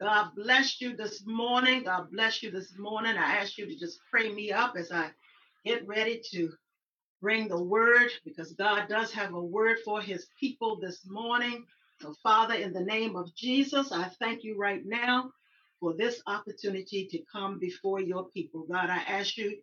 God bless you this morning. God bless you this morning. I ask you to just pray me up as I get ready to bring the word because God does have a word for his people this morning. So, Father, in the name of Jesus, I thank you right now for this opportunity to come before your people. God, I ask you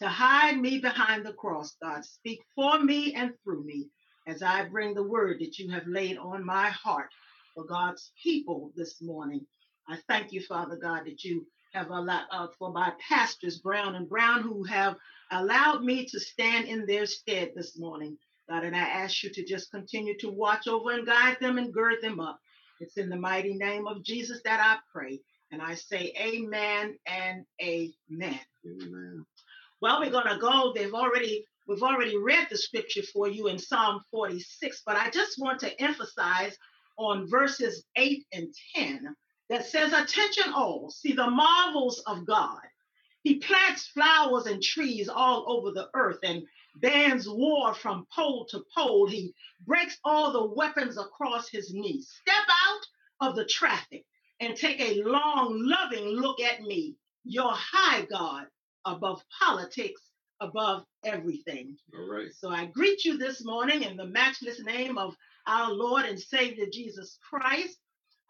to hide me behind the cross. God, speak for me and through me as I bring the word that you have laid on my heart for God's people this morning. I thank you, Father God, that you have allowed uh, for my pastors, Brown and Brown, who have allowed me to stand in their stead this morning. God, and I ask you to just continue to watch over and guide them and gird them up. It's in the mighty name of Jesus that I pray. And I say amen and amen. Amen. Well, we're going to go. They've already we've already read the scripture for you in Psalm 46, but I just want to emphasize on verses 8 and 10 that says, Attention all, see the marvels of God. He plants flowers and trees all over the earth and bans war from pole to pole. He breaks all the weapons across his knees. Step out of the traffic and take a long, loving look at me, your high God, above politics, above everything. All right. So I greet you this morning in the matchless name of our Lord and Savior Jesus Christ.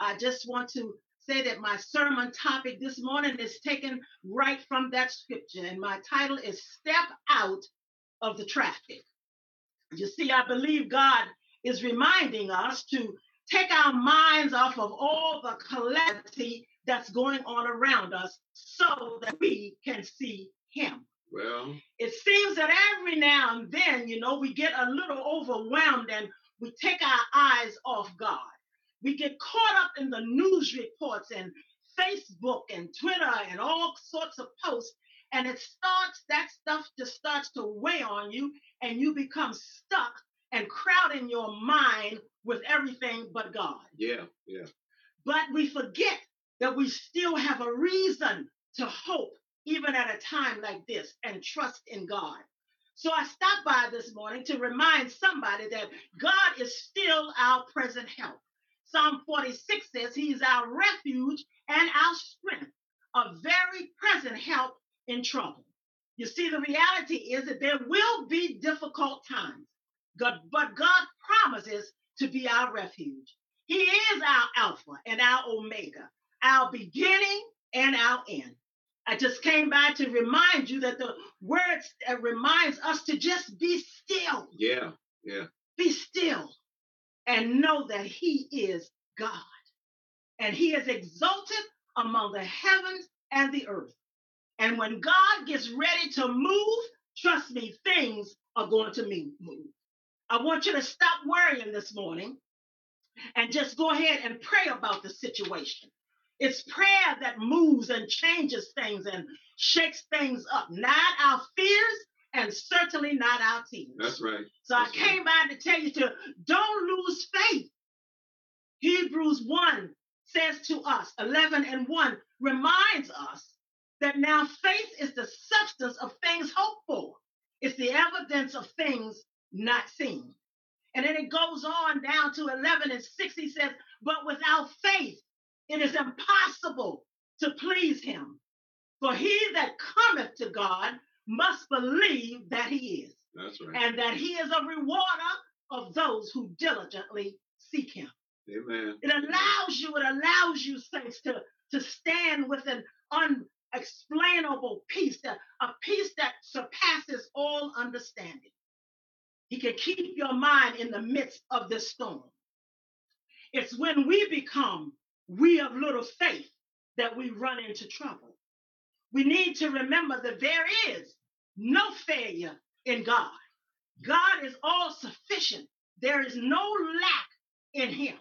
I just want to say that my sermon topic this morning is taken right from that scripture, and my title is Step Out of the Traffic. You see, I believe God is reminding us to take our minds off of all the calamity that's going on around us so that we can see Him. Well, it seems that every now and then, you know, we get a little overwhelmed and we take our eyes off God. We get caught up in the news reports and Facebook and Twitter and all sorts of posts, and it starts, that stuff just starts to weigh on you, and you become stuck and crowding your mind with everything but God. Yeah, yeah. But we forget that we still have a reason to hope, even at a time like this, and trust in God. So I stopped by this morning to remind somebody that God is still our present help. Psalm 46 says he's our refuge and our strength, a very present help in trouble. You see, the reality is that there will be difficult times, but God promises to be our refuge. He is our Alpha and our Omega, our beginning and our end. I just came by to remind you that the word reminds us to just be still. Yeah, yeah. Be still and know that He is God. And He is exalted among the heavens and the earth. And when God gets ready to move, trust me, things are going to move. I want you to stop worrying this morning and just go ahead and pray about the situation. It's prayer that moves and changes things and shakes things up, not our fears and certainly not our tears. That's right. So That's I came right. by to tell you to don't lose faith. Hebrews 1 says to us, 11 and 1 reminds us that now faith is the substance of things hoped for. It's the evidence of things not seen. And then it goes on down to 11 and 6. He says, But without faith, it is impossible to please him. For he that cometh to God must believe that he is. That's right. And that he is a rewarder of those who diligently seek him. Amen. It allows you, it allows you, saints, to, to stand with an unexplainable peace, a, a peace that surpasses all understanding. He can keep your mind in the midst of this storm. It's when we become we of little faith that we run into trouble. We need to remember that there is no failure in God. God is all sufficient. There is no lack in him.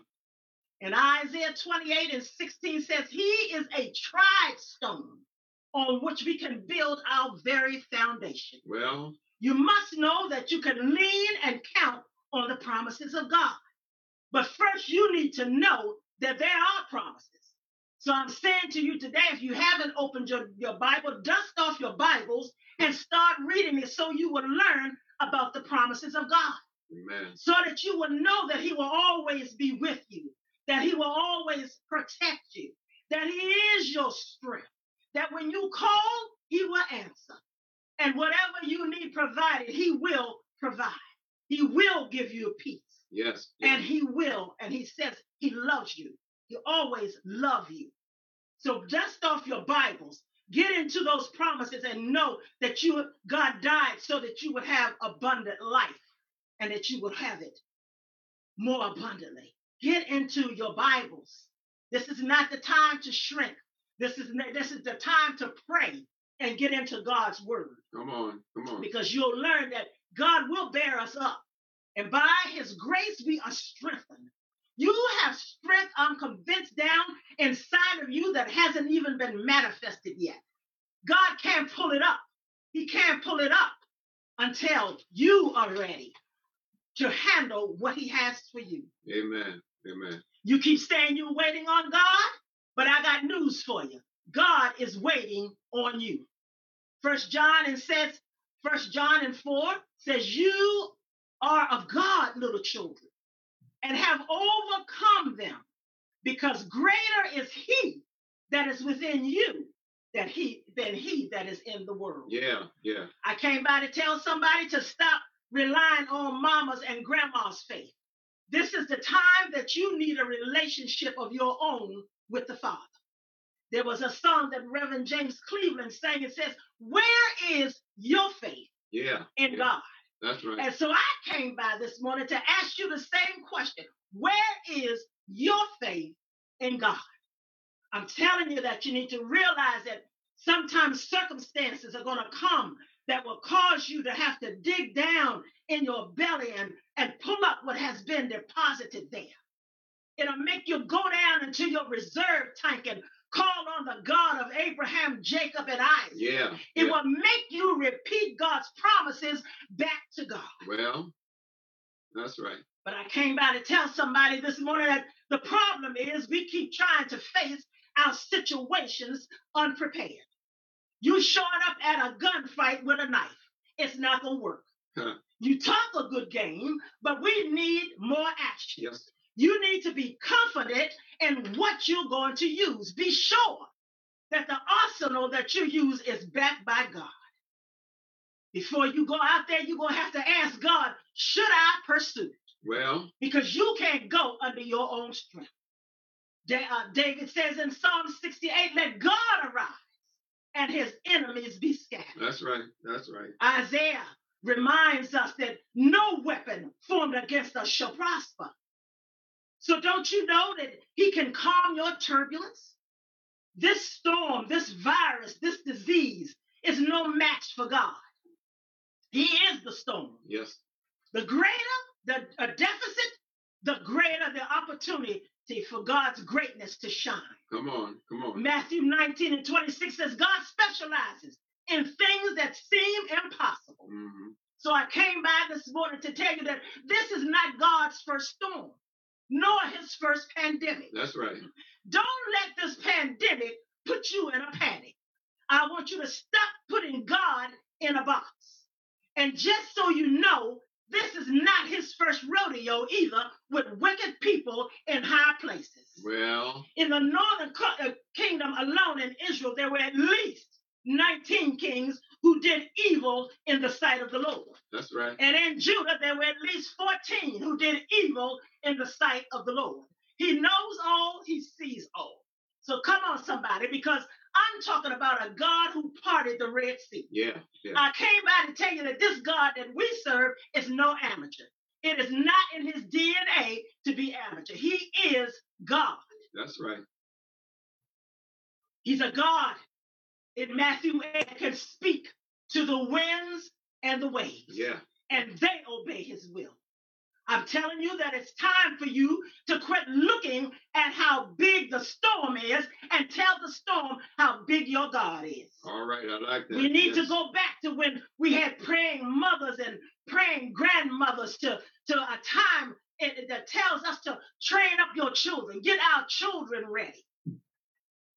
And Isaiah 28 and 16 says, He is a tried stone on which we can build our very foundation. Well, you must know that you can lean and count on the promises of God. But first, you need to know that there are promises. So I'm saying to you today, if you haven't opened your, your Bible, dust off your Bibles and start reading it so you will learn about the promises of God. Amen. So that you will know that He will always be with you, that He will always protect you, that He is your strength, that when you call, He will answer. And whatever you need provided, He will provide. He will give you peace. Yes. And He will. And He says He loves you. He always love you. So dust off your Bibles. Get into those promises and know that you God died so that you would have abundant life and that you would have it more abundantly. Get into your Bibles. This is not the time to shrink. This is this is the time to pray and get into God's word. Come on, come on. Because you'll learn that God will bear us up. And by his grace, we are strengthened. You have strength, I'm convinced, down inside of you that hasn't even been manifested can't pull it up. He can't pull it up until you are ready to handle what he has for you. Amen. Amen. You keep saying you're waiting on God, but I got news for you. God is waiting on you. First John and says, First John and 4 says, You are of God, little children, and have overcome them, because greater is he that is within you than he than he that is in the world. Yeah, yeah. I came by to tell somebody to stop relying on mama's and grandma's faith. This is the time that you need a relationship of your own with the Father. There was a song that Reverend James Cleveland sang. It says, Where is your faith Yeah. in yeah. God? That's right. And so I came by this morning to ask you the same question Where is your faith in God? I'm telling you that you need to realize that sometimes circumstances are going to come that will cause you to have to dig down in your belly and, and pull up what has been deposited there. It'll make you go down into your reserve tank and call on the God of Abraham, Jacob, and Isaac. Yeah. It yeah. will make you repeat God's promises back to God. Well, that's right. But I came by to tell somebody this morning that the problem is we keep trying to face our situations unprepared. You showing up at a gunfight with a knife. It's not going to work. Huh. You talk a good game, but we need more action. Yes. You need to be confident in what you're going to use. Be sure that the arsenal that you use is backed by God. Before you go out there, you're going to have to ask God, should I pursue? Well, Because you can't go under your own strength. Da- uh, David says in Psalm 68, let God arise and his enemies be scattered. that's right. That's right. Isaiah reminds us that no weapon formed against us shall prosper. So don't you know that he can calm your turbulence? This storm, this virus, this disease is no match for God. He is the storm. Yes. The greater the deficit, the greater the opportunity for God's greatness to shine. Come on. Come on. Matthew 19 and 26 says God specializes in things that seem impossible. hmm So I came by this morning to tell you that this is not God's first storm, nor his first pandemic. That's right. Don't let this pandemic put you in a panic. I want you to stop putting God in a box. And just so you know, this is not his first rodeo either with wicked people in high places. Well, In the northern uh, kingdom alone in Israel, there were at least 19 kings who did evil in the sight of the Lord. that's right. And in Judah, there were at least 14 who did evil in the sight of the Lord. He knows all, he sees all. So come on, somebody, because I'm talking about a God who parted the Red Sea. Yeah. Yeah. I came by to tell you that this God that we serve is no amateur. It is not in his DNA to be amateur. He is God. That's right. He's a God in Matthew 8 can speak to the winds and the waves. Yeah. and they obey his will. I'm telling you that it's time for you to quit looking at how big the storm is and tell the storm how big your God is. All right. I like that. We need to go back to when we had praying mothers and praying grandmothers to, to a time that tells us to train up your children, get our children ready.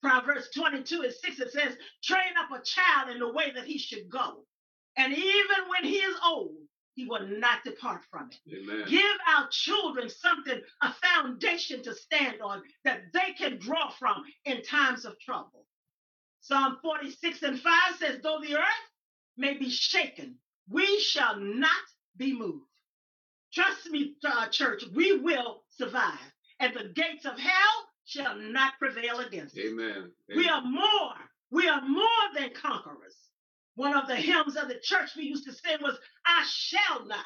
Proverbs 22 and 6, it says, train up a child in the way that he should go. And even when he is old, he will not depart from it. Amen. Give our children something, a foundation to stand on that they can draw from in times of trouble. Psalm 46 and 5 says, Though the earth may be shaken, we shall not be moved. Trust me, uh, church, we will survive, and the gates of hell shall not prevail against us. Amen. We are more, we are more than conquerors. One of the hymns of the church we used to sing was, I shall not,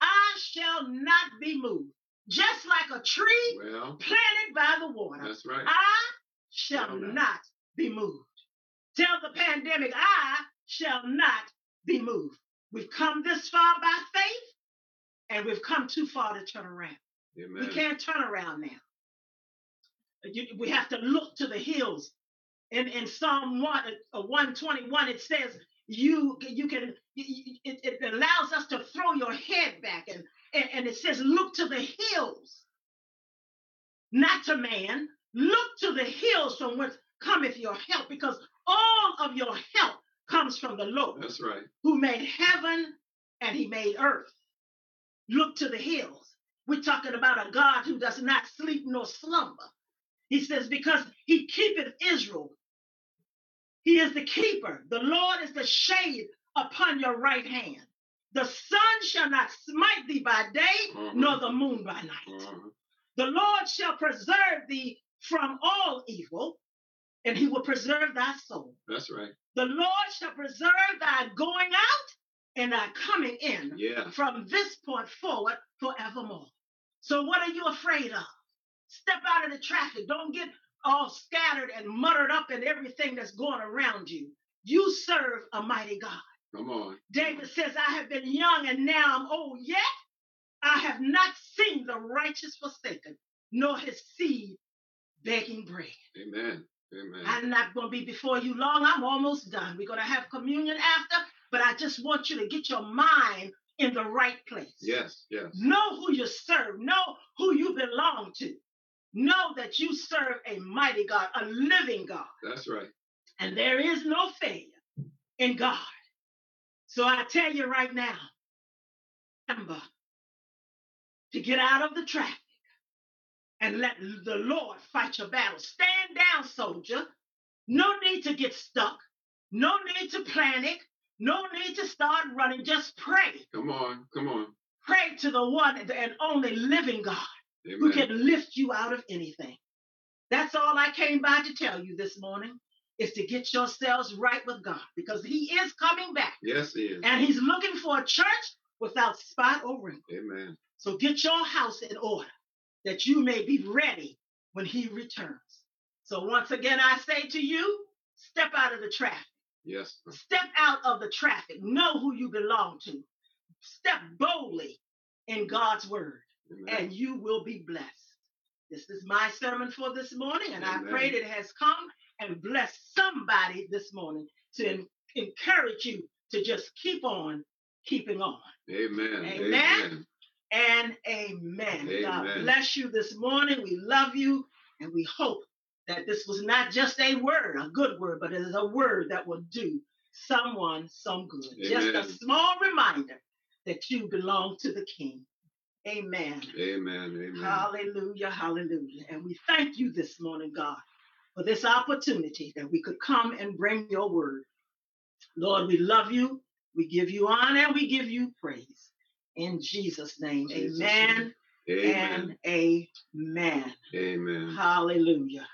I shall not be moved. Just like a tree well, planted by the water, that's right. I shall not. not be moved. Tell the pandemic, I shall not be moved. We've come this far by faith, and we've come too far to turn around. Amen. We can't turn around now. You- We have to look to the hills. In, in Psalm 1, uh, 121, it says, you, you can, it, it allows us to throw your head back. And, and, and it says, look to the hills, not to man. Look to the hills from whence cometh your help, because all of your help comes from the Lord That's right. who made heaven and he made earth. Look to the hills. We're talking about a God who does not sleep nor slumber. He says, because he keepeth Israel. He is the keeper. The Lord is the shade upon your right hand. The sun shall not smite thee by day, Uh-huh. nor the moon by night. Uh-huh. The Lord shall preserve thee from all evil, and he will preserve thy soul. That's right. The Lord shall preserve thy going out and thy coming in Yeah. from this point forward forevermore. So, what are you afraid of? Step out of the traffic. Don't get all scattered and muttered up in everything that's going around you. You serve a mighty God. Come on. David says, I have been young and now I'm old, yet I have not seen the righteous forsaken, nor his seed begging bread. Amen. Amen. I'm not going to be before you long. I'm almost done. We're going to have communion after, but I just want you to get your mind in the right place. yes. Yes. Know who you serve, know who you belong to. Know that you serve a mighty God, a living God, That's right. and there is no failure in God. So I tell you right now, remember to get out of the traffic and let the Lord fight your battle. Stand down, soldier. No need to get stuck. No need to panic. No need to start running. Just pray. Come on. Come on. Pray to the one and only living God who can lift you out of anything. That's all I came by to tell you this morning is to get yourselves right with God because He is coming back Yes, he is. and He's looking for a church without spot or wrinkle. Amen. So get your house in order that you may be ready when He returns. So once again, I say to you, step out of the traffic. Yes. Step out of the traffic. Know who you belong to. Step boldly in God's word Amen. and you will be blessed. This is my sermon for this morning, and I pray that it has come and blessed somebody this morning to en- encourage you to just keep on keeping on. Amen. Amen. And amen. God bless you this morning. We love you, and we hope that this was not just a word, a good word, but it is a word that will do someone some good. Just a small reminder that you belong to the King. Amen. Amen. Amen. Hallelujah, hallelujah. And we thank you this morning, God, for this opportunity that we could come and bring your word. Lord, we love you. We give you honor and we give you praise. In Jesus' name, Jesus' amen Amen. and amen. Amen. Hallelujah.